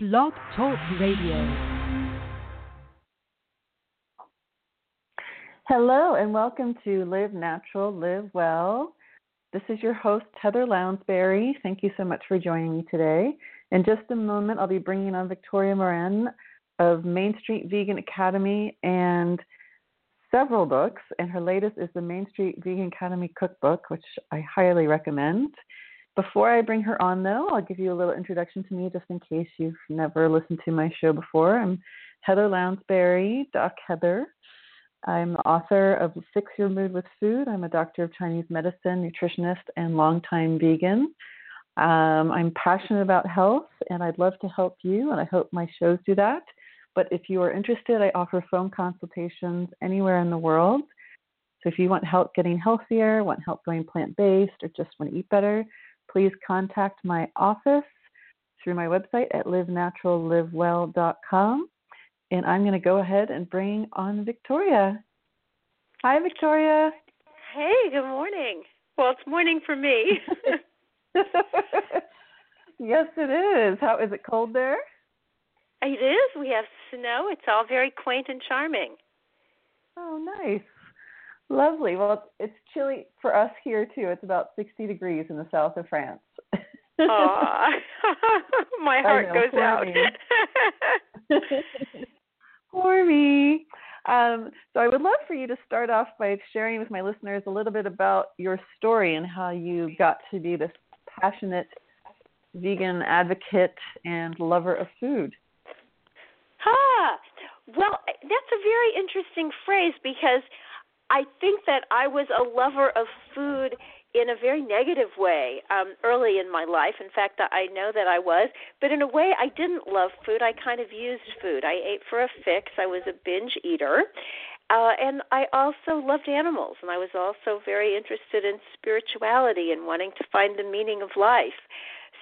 Blog Talk Radio. Hello, and welcome to Live Natural, Live Well. This is your host, Heather Lounsbury. Thank you so much for joining me today. In just a moment, I'll be bringing on Victoria Moran of Main Street Vegan Academy and several books. And her latest is the Main Street Vegan Academy Cookbook, which I highly recommend. Before I bring her on, though, I'll give you a little introduction to me just in case you've never listened to my show before. I'm Heather Lounsbury, Doc Heather. I'm the author of Fix Your Mood with Food. I'm a doctor of Chinese medicine, nutritionist, and longtime vegan. Um, I'm passionate about health, and I'd love to help you, and I hope my shows do that. But if you are interested, I offer phone consultations anywhere in the world. So if you want help getting healthier, want help going plant based, or just want to eat better, please contact my office through my website at livenaturallivewell.com. And I'm going to go ahead and bring on Victoria. Hi, Victoria. Hey, good morning. Well, it's morning for me. yes, it is. How is it cold there? It is. We have snow. It's all very quaint and charming. Oh, nice. Lovely. Well, it's chilly for us here too. It's about 60 degrees in the south of France. Aw, my heart know, goes out. me. Poor me. Um, so I would love for you to start off by sharing with my listeners a little bit about your story and how you got to be this passionate vegan advocate and lover of food. ah, well, that's a very interesting phrase because I think that I was a lover of food in a very negative way um, early in my life. In fact, I know that I was, but in a way, I didn't love food. I kind of used food. I ate for a fix. I was a binge eater. Uh, and I also loved animals, and I was also very interested in spirituality and wanting to find the meaning of life.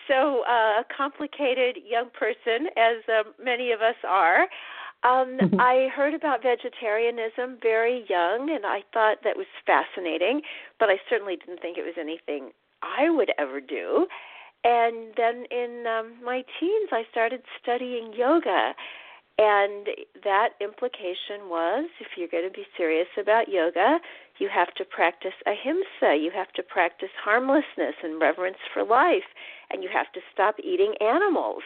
So, uh, a complicated young person, as uh, many of us are, um, I heard about vegetarianism very young, and I thought that was fascinating, but I certainly didn't think it was anything I would ever do. And then in um, my teens, I started studying yoga. And that implication was if you're going to be serious about yoga, you have to practice ahimsa, you have to practice harmlessness and reverence for life, and you have to stop eating animals.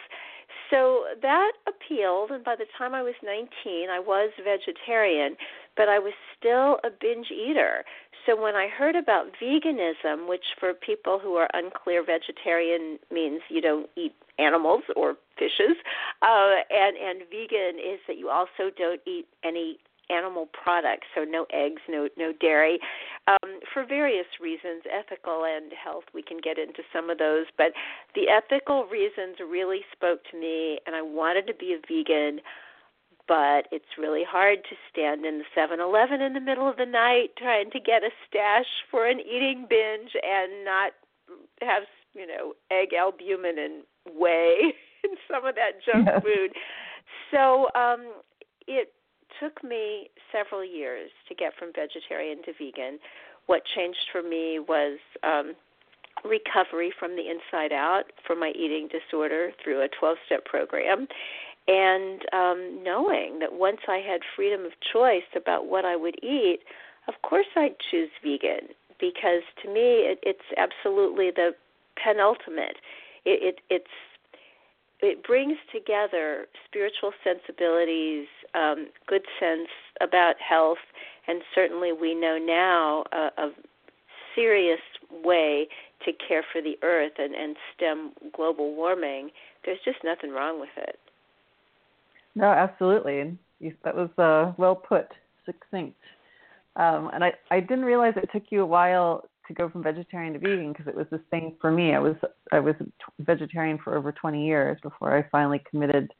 So that appealed, and by the time I was 19, I was vegetarian, but I was still a binge eater. So when I heard about veganism, which for people who are unclear, vegetarian means you don't eat animals or fishes, uh, and and vegan is that you also don't eat any animal products, so no eggs, no no dairy, um, for various reasons, ethical and health. We can get into some of those, but the ethical reasons really spoke to me, and I wanted to be a vegan. But it's really hard to stand in the 7-Eleven in the middle of the night trying to get a stash for an eating binge and not have you know egg albumin and whey and some of that junk food. So um, it took me several years to get from vegetarian to vegan. What changed for me was um, recovery from the inside out for my eating disorder through a 12 step program. And um, knowing that once I had freedom of choice about what I would eat, of course I'd choose vegan because to me it, it's absolutely the penultimate. It, it, it's it brings together spiritual sensibilities, um, good sense about health, and certainly we know now a, a serious way to care for the earth and, and stem global warming. There's just nothing wrong with it. No, absolutely. You- That was uh, well put, succinct. Um, and I, I didn't realize it took you a while to go from vegetarian to vegan because it was the same for me. I was I was t- vegetarian for over 20 years before I finally committed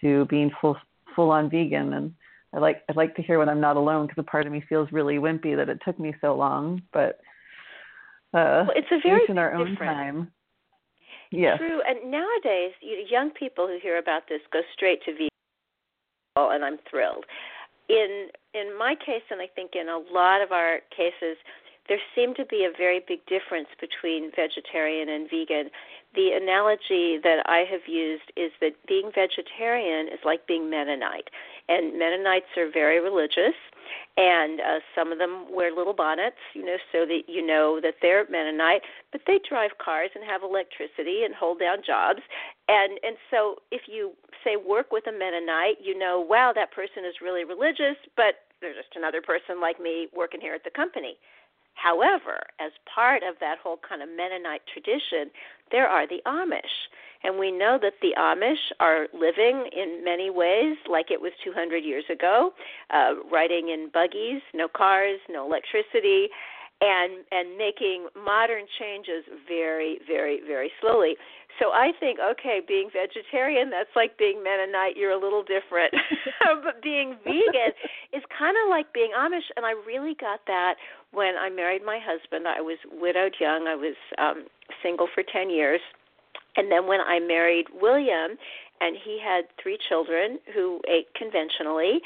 to being full full on vegan. And I like I like to hear when I'm not alone because a part of me feels really wimpy that it took me so long. But uh, Well, it's a very in our own time. Yes. True, and nowadays, you, young people who hear about this go straight to vegan, and I'm thrilled. In in my case, and I think in a lot of our cases, there seemed to be a very big difference between vegetarian and vegan the analogy that I have used is that being vegetarian is like being Mennonite. And Mennonites are very religious, and uh, some of them wear little bonnets, you know, so that you know that they're Mennonite. But they drive cars and have electricity and hold down jobs, and and so if you say work with a Mennonite, you know, wow, that person is really religious, but they're just another person like me working here at the company. However, as part of that whole kind of Mennonite tradition, there are the Amish. And we know that the Amish are living in many ways like it was 200 years ago, uh, riding in buggies, no cars, no electricity, and and making modern changes very, very, very slowly. So I think, okay, being vegetarian, that's like being Mennonite. You're a little different, but being vegan is kind of like being Amish. And I really got that when I married my husband. I was widowed young. I was um, single for ten years, and then when I married William, and he had three children who ate conventionally,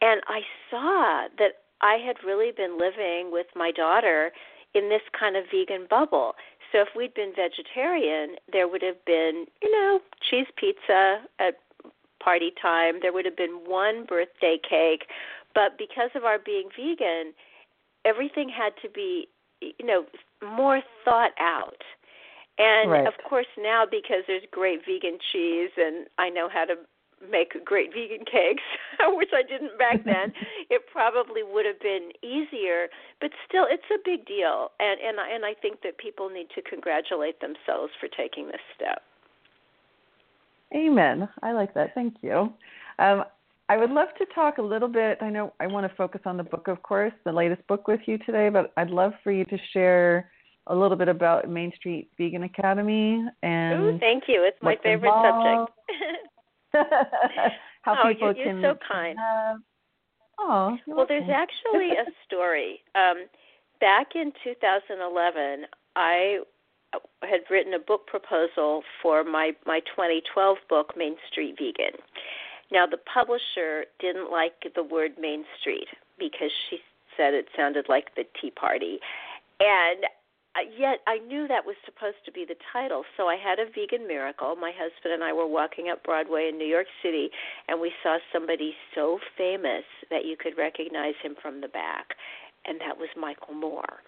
and I saw that I had really been living with my daughter in this kind of vegan bubble. So if we'd been vegetarian, there would have been, you know, cheese pizza at party time. There would have been one birthday cake, but because of our being vegan, everything had to be, you know, more thought out. And right. of course now because there's great vegan cheese and I know how to make great vegan cakes, which I didn't back then, it probably would have been easier. But still, it's a big deal, and and and I think that people need to congratulate themselves for taking this step. Amen. I like that. Thank you. Um, I would love to talk a little bit. I know I want to focus on the book, of course, the latest book with you today, but I'd love for you to share a little bit about Main Street Vegan Academy and. Ooh, thank you. It's my favorite involved. subject. How oh, people you're, can. You're so kind. Uh, oh, well, welcome. there's actually a story. Um, back in 2011, I had written a book proposal for my my 2012 book, Main Street Vegan. Now, the publisher didn't like the word Main Street because she said it sounded like the Tea Party, and Uh, yet I knew that was supposed to be the title. So I had a vegan miracle. My husband and I were walking up Broadway in New York City, and we saw somebody so famous that you could recognize him from the back, and that was Michael Moore.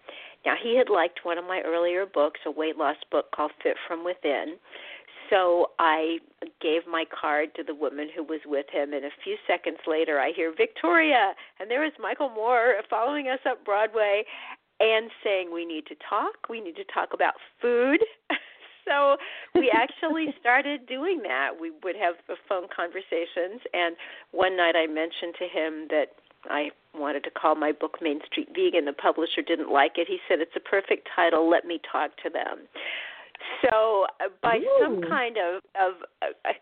Now he had liked one of my earlier books, a weight loss book called Fit from Within. So I gave my card to the woman who was with him, and a few seconds later, I hear Victoria, and there is Michael Moore following us up Broadway, and saying we need to talk, we need to talk about food. so we actually started doing that. We would have phone conversations, and one night I mentioned to him that I wanted to call my book Main Street Vegan. The publisher didn't like it. He said it's a perfect title. Let me talk to them. So uh, by Ooh. some kind of of uh,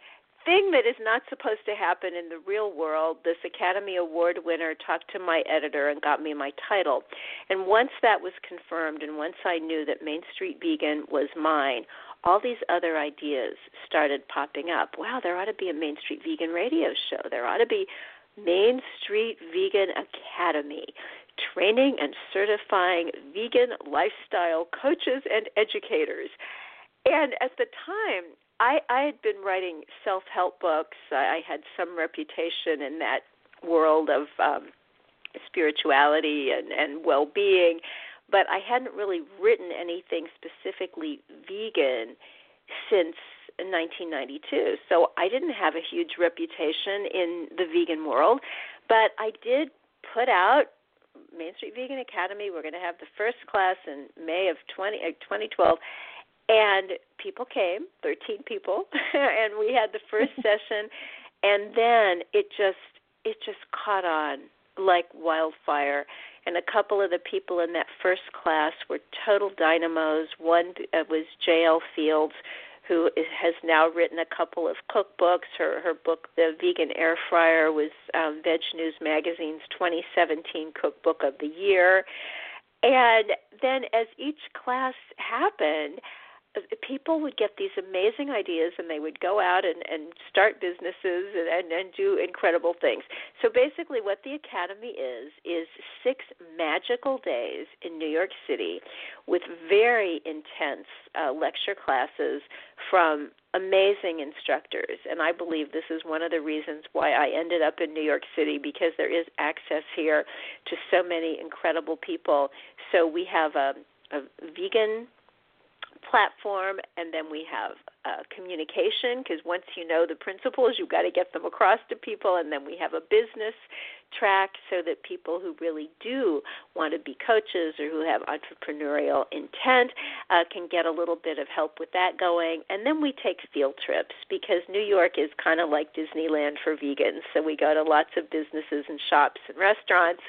thing that is not supposed to happen in the real world, this Academy Award winner talked to my editor and got me my title. And once that was confirmed, and once I knew that Main Street Vegan was mine, all these other ideas started popping up. Wow, there ought to be a Main Street Vegan radio show. There ought to be Main Street Vegan Academy, training and certifying vegan lifestyle coaches and educators. And at the time, I I had been writing self help books. I had some reputation in that world of um, spirituality and and well being, but I hadn't really written anything specifically vegan since 1992. So I didn't have a huge reputation in the vegan world, but I did put out Main Street Vegan Academy. We're going to have the first class in May of 20, uh, 2012 and people came 13 people and we had the first session. And then it just it just caught on like wildfire. And a couple of the people in that first class were total dynamos. One uh, was JL Fields who is, has now written a couple of cookbooks. Her her book the vegan air fryer was um, veg news magazine's 2017 cookbook of the year. And then as each class happened people would get these amazing ideas and they would go out and, and start businesses and, and, and do incredible things. So basically, what the Academy is, is six magical days in New York City with very intense uh, lecture classes from amazing instructors. And I believe this is one of the reasons why I ended up in New York City because there is access here to so many incredible people. So we have a, a vegan platform, and then we have uh, communication because once you know the principles, you've got to get them across to people, and then we have a business track so that people who really do want to be coaches or who have entrepreneurial intent uh, can get a little bit of help with that going. And then we take field trips because New York is kind of like Disneyland for vegans. So we go to lots of businesses and shops and restaurants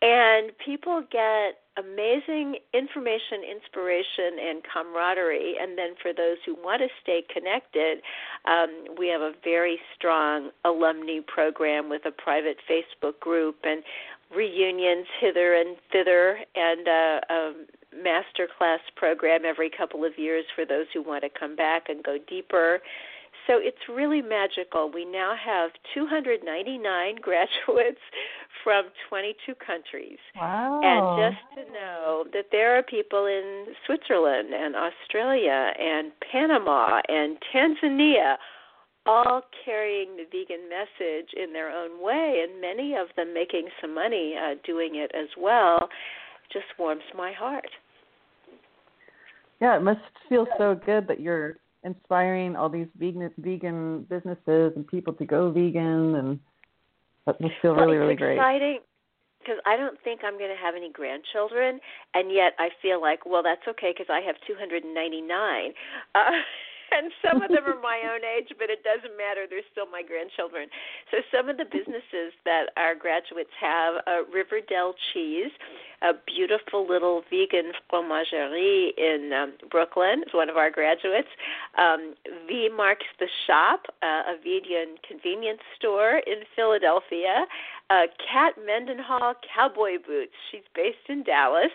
and people get amazing information, inspiration, and camaraderie. And then for those who want to stay connected, um, we have a very strong alumni program with a private Facebook group and reunions hither and thither, and a, a master class program every couple of years for those who want to come back and go deeper. So it's really magical. We now have 299 graduates from 22 countries. Wow. And just to know that there are people in Switzerland and Australia and Panama and Tanzania all carrying the vegan message in their own way, and many of them making some money uh, doing it as well, just warms my heart. Yeah, it must feel so good that you're inspiring all these vegan vegan businesses and people to go vegan and must feel well, really really great. Exciting because I don't think I'm going to have any grandchildren, and yet I feel like, well, that's okay because I have 299. Uh, and some of them are my own age, but it doesn't matter. They're still my grandchildren. So some of the businesses that our graduates have, uh, Riverdel Cheese, a beautiful little vegan fromagerie in um, Brooklyn, is one of our graduates. Um, v Marks the Shop, uh, a vegan convenience store in Philadelphia. Uh, Kat Mendenhall Cowboy Boots. She's based in Dallas.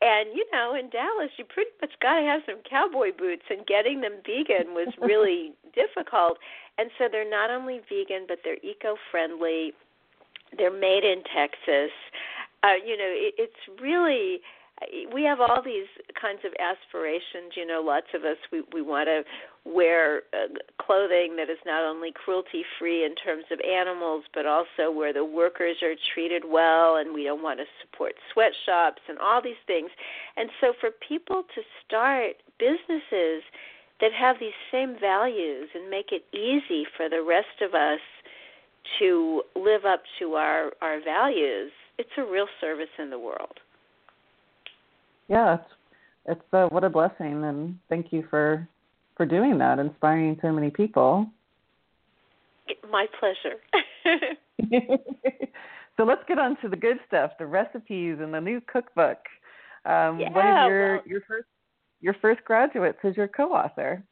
And you know, in Dallas, you pretty much got to have some cowboy boots, and getting them vegan was really difficult. And so they're not only vegan, but they're eco-friendly. They're made in Texas. Uh, you know, it, it's really we have all these kinds of aspirations. You know, lots of us we we want to wear uh, clothing that is not only cruelty free in terms of animals, but also where the workers are treated well, and we don't want to support sweatshops and all these things. And so, for people to start businesses that have these same values and make it easy for the rest of us to live up to our our values, it's a real service in the world. Yeah, it's it's uh, what a blessing, and thank you for for doing that, inspiring so many people. My pleasure. so let's get on to the good stuff, the recipes and the new cookbook. Um, yeah, one of your well, your first your first graduates is your co-author.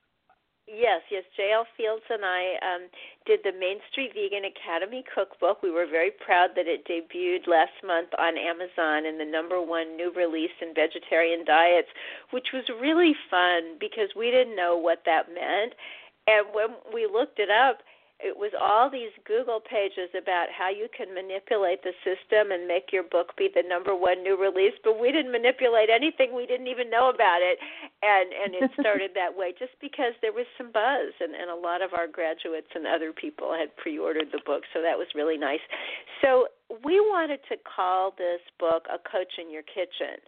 Yes, yes. J.L. Fields and I um, did the Main Street Vegan Academy cookbook. We were very proud that it debuted last month on Amazon in the number one new release in vegetarian diets, which was really fun because we didn't know what that meant. And when we looked it up, it was all these Google pages about how you can manipulate the system and make your book be the number one new release, but we didn't manipulate anything. We didn't even know about it, and and it started that way just because there was some buzz, and and a lot of our graduates and other people had pre-ordered the book, so that was really nice. So we wanted to call this book a coach in your kitchen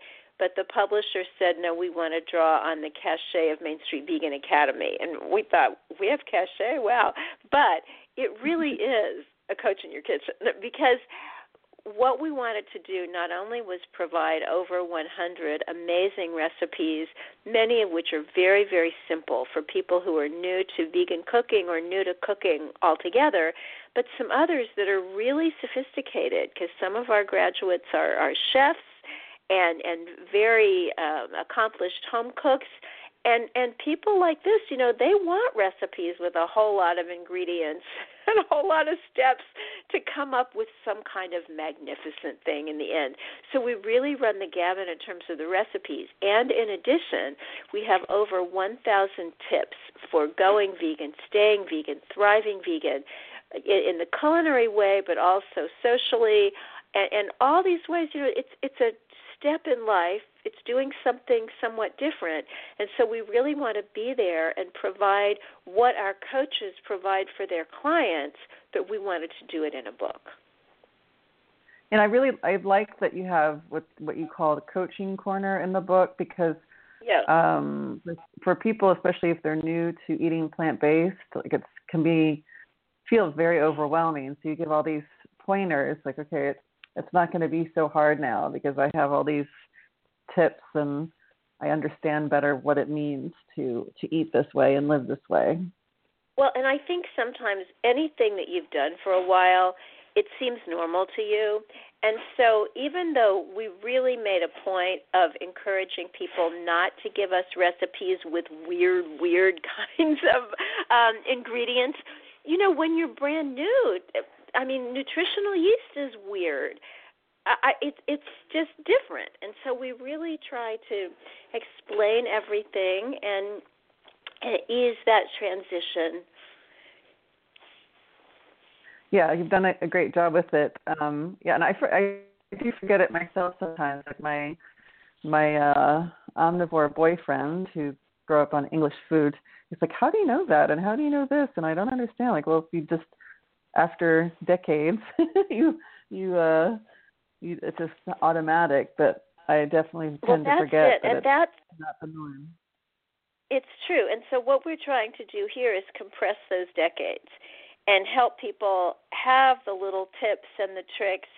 but the publisher said, no, we want to draw on the cachet of Main Street Vegan Academy. And we thought, we have cachet? Wow. But it really is a coach in your kitchen because what we wanted to do not only was provide over 100 amazing recipes, many of which are very, very simple for people who are new to vegan cooking or new to cooking altogether, but some others that are really sophisticated because some of our graduates are, are chefs and and very uh, accomplished home cooks and and people like this you know they want recipes with a whole lot of ingredients and a whole lot of steps to come up with some kind of magnificent thing in the end. So we really run the gamut in terms of the recipes. And in addition, we have over 1,000 tips for going vegan, staying vegan, thriving vegan in the culinary way, but also socially, and, and all these ways. You know, it's it's a step in life. It's doing something somewhat different. And so we really want to be there and provide what our coaches provide for their clients, but we wanted to do it in a book. And I really I like that you have what what you call the coaching corner in the book because yeah. um for people especially if they're new to eating plant based like it can be feels very overwhelming so you give all these pointers like okay it's it's not going to be so hard now because I have all these tips and I understand better what it means to to eat this way and live this way. Well, and I think sometimes anything that you've done for a while, it seems normal to you. And so, even though we really made a point of encouraging people not to give us recipes with weird, weird kinds of um, ingredients, you know, when you're brand new, I mean, nutritional yeast is weird. I, it, it's just different, and so we really try to explain everything and, and ease that transition. Yeah, you've done a, a great job with it. Um, yeah, and I, I do forget it myself sometimes. Like my my uh, omnivore boyfriend who grew up on English food, he's like, "How do you know that? And how do you know this?" And I don't understand. Like, well, if you just after decades, you you uh you it's just automatic. But I definitely tend well, to forget it. that and it's that's, not the norm. It's true. And so what we're trying to do here is compress those decades and help people have the little tips and the tricks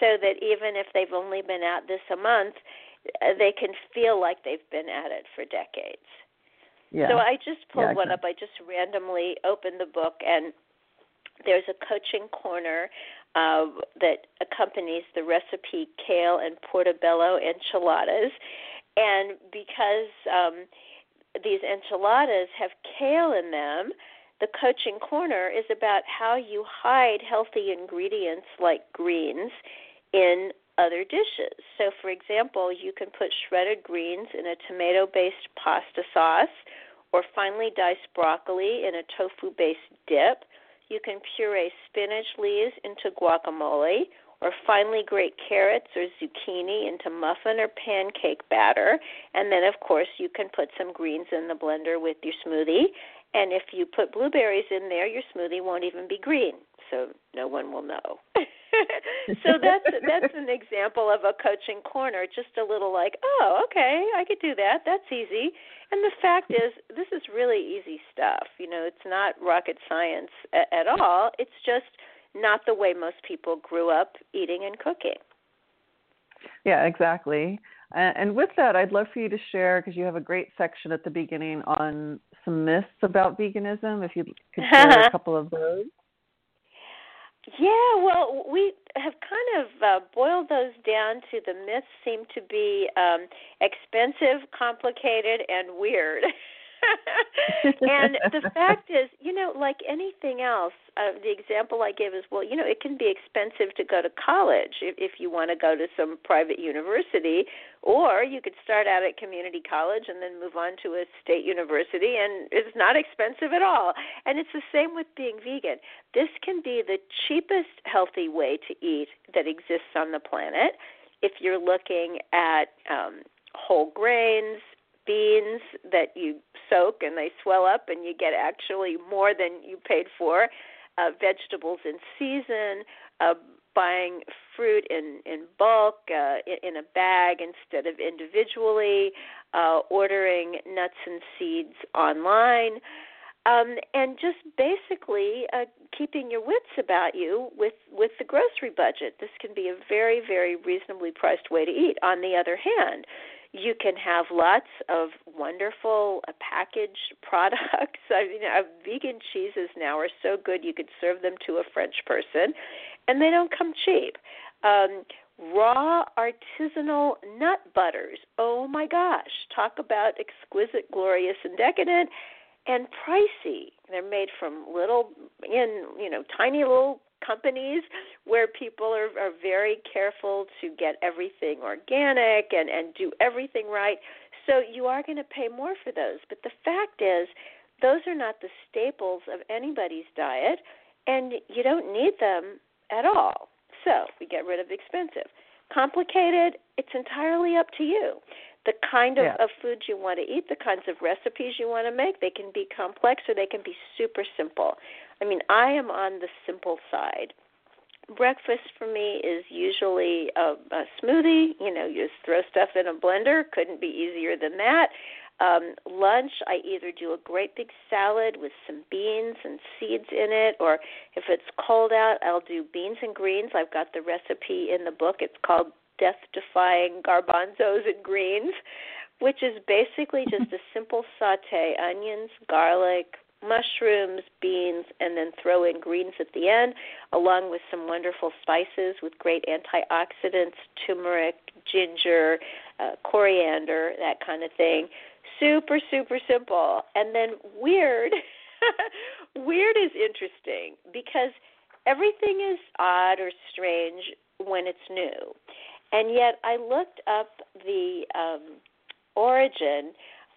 so that even if they've only been at this a month, uh, they can feel like they've been at it for decades. Yeah. So I just pulled yeah, one up. I just randomly opened the book and there's a coaching corner uh, that accompanies the recipe kale and portobello enchiladas. And because um, these enchiladas have kale in them, the coaching corner is about how you hide healthy ingredients like greens in other dishes. So, for example, you can put shredded greens in a tomato based pasta sauce or finely diced broccoli in a tofu based dip you can puree spinach leaves into guacamole or finely grate carrots or zucchini into muffin or pancake batter. And then, of course, you can put some greens in the blender with your smoothie. And if you put blueberries in there, your smoothie won't even be green, so no one will know. so that's that's an example of a coaching corner. Just a little like, oh, okay, I could do that. That's easy. And the fact is, this is really easy stuff. You know, it's not rocket science at, at all. It's just not the way most people grew up eating and cooking. Yeah, exactly. And with that, I'd love for you to share because you have a great section at the beginning on some myths about veganism. If you could share a couple of those. Yeah, well, we have kind of uh, boiled those down to the myths seem to be um, expensive, complicated, and weird. and the fact is, you know, like anything else, uh, the example I give is, well, you know, it can be expensive to go to college if, if you want to go to some private university, or you could start out at community college and then move on to a state university, and it's not expensive at all. And it's the same with being vegan. This can be the cheapest healthy way to eat that exists on the planet. If you're looking at um, whole grains, beans that you soak and they swell up and you get actually more than you paid for uh, vegetables in season uh, buying fruit in in bulk uh, in, a bag instead of individually uh, ordering nuts and seeds online um, and just basically uh, keeping your wits about you with with the grocery budget. This can be a very very reasonably priced way to eat. On the other hand, you can have lots of wonderful uh, packaged products. I mean, uh, vegan cheeses now are so good you could serve them to a French person, and they don't come cheap. Um, raw artisanal nut butters. Oh my gosh, talk about exquisite, glorious, and decadent, and pricey. They're made from little, in you know, tiny little companies where people are, are very careful to get everything organic and, and do everything right. So you are going to pay more for those. But the fact is, those are not the staples of anybody's diet, and you don't need them at all. So we get rid of expensive. Complicated, it's entirely up to you. The kind of, Yeah. of foods you want to eat, the kinds of recipes you want to make, they can be complex or they can be super simple. I mean, I am on the simple side. Breakfast for me is usually a, a smoothie. You know, you just throw stuff in a blender. Couldn't be easier than that. Um, lunch, I either do a great big salad with some beans and seeds in it, or if it's cold out, I'll do beans and greens. I've got the recipe in the book. It's called Death Defying Garbanzos and Greens, which is basically just a simple saute onions, garlic, mushrooms, beans, and then throw in greens at the end, along with some wonderful spices with great antioxidants, turmeric, ginger, uh, coriander, that kind of thing. Super, super simple. And then weird. weird is interesting because everything is odd or strange when it's new. And yet I looked up the um, origin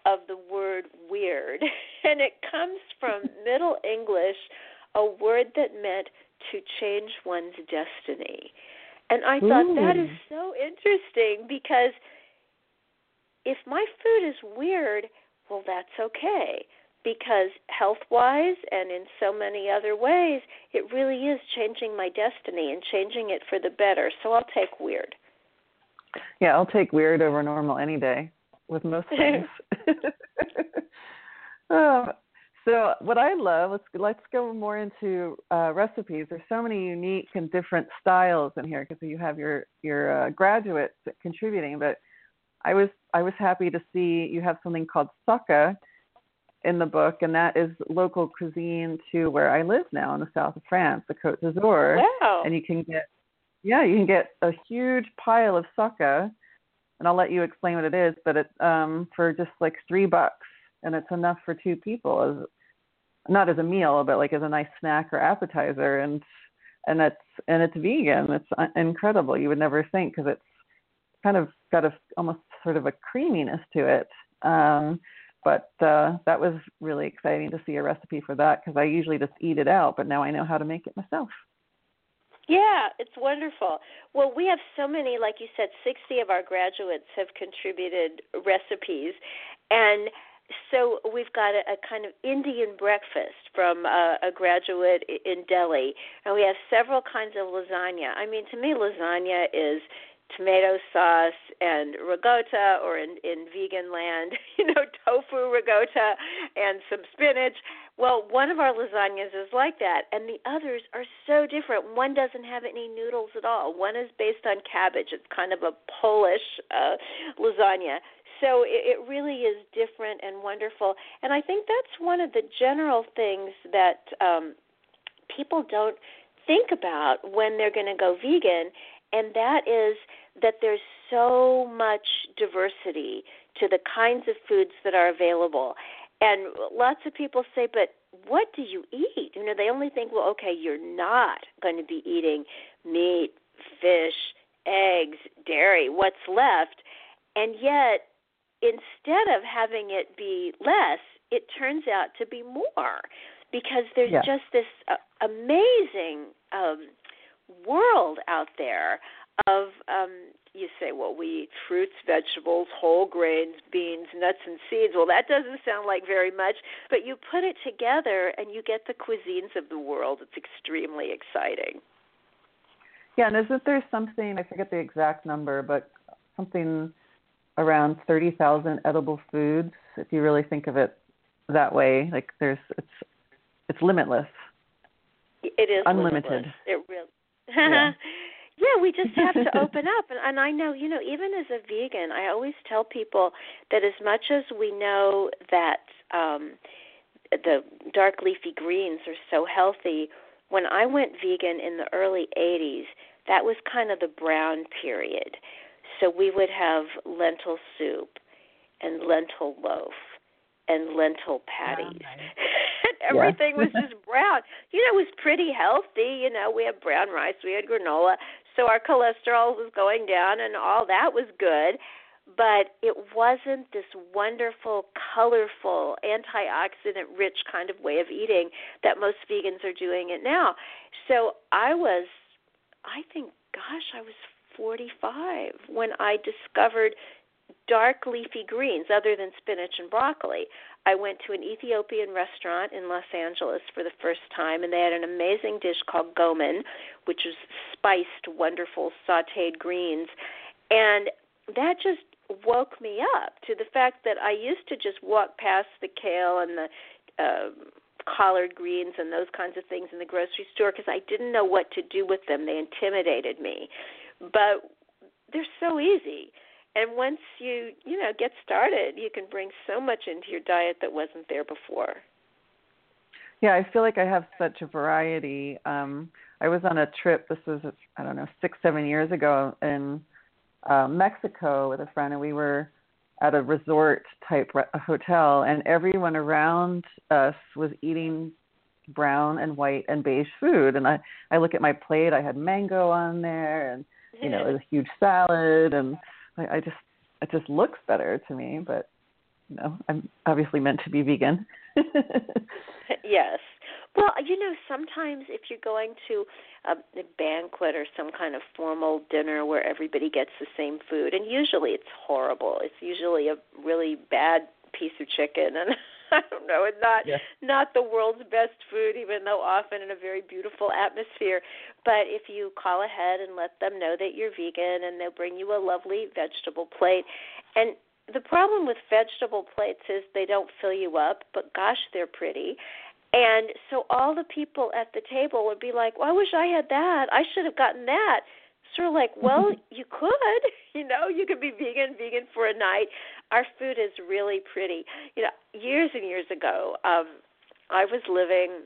of the word weird, and it comes from Middle English, a word that meant to change one's destiny. And I thought that is so interesting because if my food is weird, well, that's okay. Because health wise and in so many other ways, it really is changing my destiny and changing it for the better. So I'll take weird. Yeah, I'll take weird over normal any day with most things. um, so what I love, let's let's go more into uh, recipes. There's so many unique and different styles in here because you have your your uh, graduates contributing. But I was I was happy to see you have something called socca in the book, and that is local cuisine to where I live now in the south of France, the Côte d'Azur. Wow. And you can get yeah, you can get a huge pile of socca, and I'll let you explain what it is. But it um for just like three bucks, and it's enough for two people as not as a meal, but like as a nice snack or appetizer, and and it's and it's vegan. It's uh, incredible. You would never think because it's kind of got a almost sort of a creaminess to it. Um, but uh, that was really exciting to see a recipe for that because I usually just eat it out, but now I know how to make it myself. Yeah, it's wonderful. Well, we have so many, like you said, 60 of our graduates have contributed recipes. And so we've got a, a kind of Indian breakfast from a, a graduate in Delhi. And we have several kinds of lasagna. I mean, to me, lasagna is tomato sauce and ricotta, or in, in vegan land, you know, tofu ricotta and some spinach. Well, one of our lasagnas is like that, and the others are so different. One doesn't have any noodles at all. One is based on cabbage. It's kind of a Polish uh, lasagna. So it, it really is different and wonderful. And I think that's one of the general things that um, people don't think about when they're going to go vegan, and that is that there's so much diversity to the kinds of foods that are available. And lots of people say, but what do you eat? You know, they only think, well, okay, you're not going to be eating meat, fish, eggs, dairy, what's left. And yet, instead of having it be less, it turns out to be more because there's Yeah. just this uh, amazing um, world out there of um you say well we eat fruits vegetables whole grains beans nuts and seeds well that doesn't sound like very much but you put it together and you get the cuisines of the world it's extremely exciting Yeah, and isn't there something I forget the exact number, but something around thirty thousand edible foods if you really think of it that way. Like there's it's it's limitless. it is Unlimited. limitless. it really Yeah. yeah we just have to open up. And, and i know you know even as a vegan i always tell people that as much as we know that um the dark leafy greens are so healthy when i went vegan in the early 80s that was kind of the brown period. So we would have lentil soup and lentil loaf and lentil patties everything was just brown. You know, it was pretty healthy. You know, we had brown rice, we had granola, so our cholesterol was going down, and all that was good. But it wasn't this wonderful, colorful, antioxidant rich kind of way of eating that most vegans are doing it now. So I was, I think, gosh, I was 45 when I discovered dark leafy greens other than spinach and broccoli. I went to an Ethiopian restaurant in Los Angeles for the first time, and they had an amazing dish called gomen, which was spiced, wonderful sauteed greens. And that just woke me up to the fact that I used to just walk past the kale and the uh, collard greens and those kinds of things in the grocery store because I didn't know what to do with them. They intimidated me. But they're so easy and once you you know get started you can bring so much into your diet that wasn't there before. Yeah i feel like i have such a variety. Um i was on a trip this was i don't know six seven years ago in uh, mexico with a friend and we were at a resort type re- hotel and everyone around us was eating brown and white and beige food. And i i look at my plate i had mango on there and you know a huge salad and I, I just it just looks better to me, but you know, I'm obviously meant to be vegan. yes. Well, you know, sometimes if you're going to a, a banquet or some kind of formal dinner where everybody gets the same food, and usually it's horrible. It's usually a really bad piece of chicken and I don't know, and not yeah. not the world's best food, even though often in a very beautiful atmosphere. But if you call ahead and let them know that you're vegan, and they'll bring you a lovely vegetable plate. And the problem with vegetable plates is they don't fill you up, but gosh, they're pretty. And so all the people at the table would be like, "Well, I wish I had that. I should have gotten that." Sort of like, well, you could, you know, you could be vegan, vegan for a night. Our food is really pretty. You know, years and years ago, um, I was living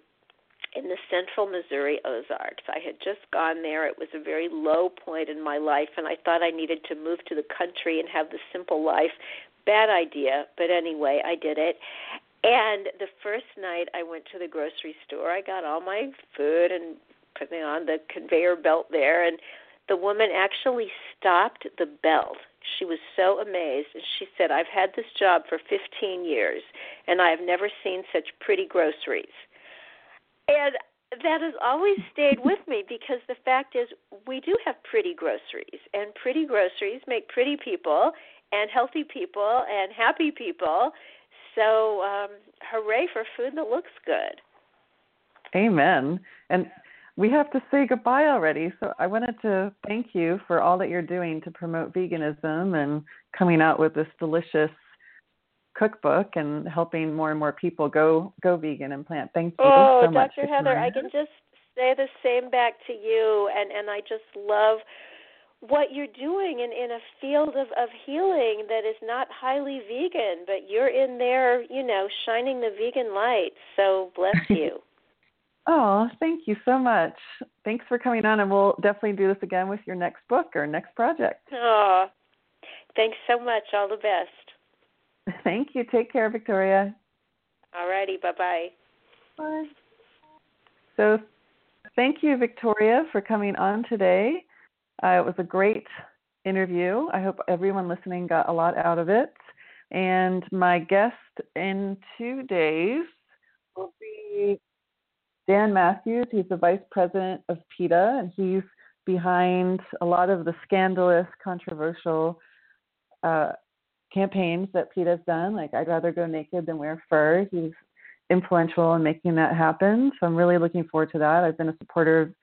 in the central Missouri Ozarks. I had just gone there. It was a very low point in my life, and I thought I needed to move to the country and have the simple life. Bad idea, but anyway, I did it. And the first night I went to the grocery store, I got all my food and put it on the conveyor belt there, and the woman actually stopped the belt. She was so amazed. And she said, I've had this job for 15 years, and I have never seen such pretty groceries. And that has always stayed with me because the fact is, we do have pretty groceries, and pretty groceries make pretty people, and healthy people, and happy people. So, um, hooray for food that looks good. Amen. And we have to say goodbye already. So I wanted to thank you for all that you're doing to promote veganism and coming out with this delicious cookbook and helping more and more people go go vegan and plant. Thank you oh, so much. Dr. Heather, I can just say the same back to you and and I just love what you're doing in in a field of of healing that is not highly vegan, but you're in there, you know, shining the vegan light. So bless you. Oh, thank you so much. Thanks for coming on, and we'll definitely do this again with your next book or next project. Oh, thanks so much. All the best. Thank you. Take care, Victoria. All righty. Bye-bye. Bye. So, thank you, Victoria, for coming on today. Uh, it was a great interview. I hope everyone listening got a lot out of it. And my guest in two days will be Dan Mathews. He's the vice president of PETA, and he's behind a lot of the scandalous, controversial uh, campaigns that PETA's done. Like, I'd rather go naked than wear fur. He's influential in making that happen. So I'm really looking forward to that. I've been a supporter of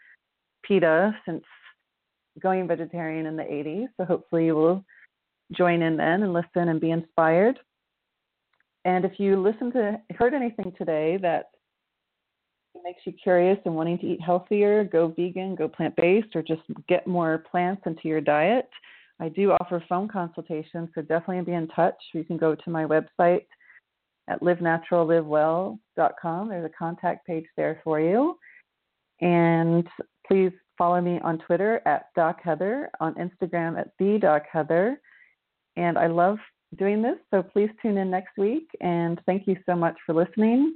PETA since going vegetarian in the 80s. So hopefully you will join in then and listen and be inspired. And if you listen to heard anything today that makes you curious and wanting to eat healthier, go vegan, go plant based, or just get more plants into your diet, I do offer phone consultations, so definitely be in touch. You can go to my website at livenaturallivewell.com. There's a contact page there for you. And please follow me on Twitter at Doc Heather, on Instagram at the Doc Heather. And I love doing this, so please tune in next week. And thank you so much for listening.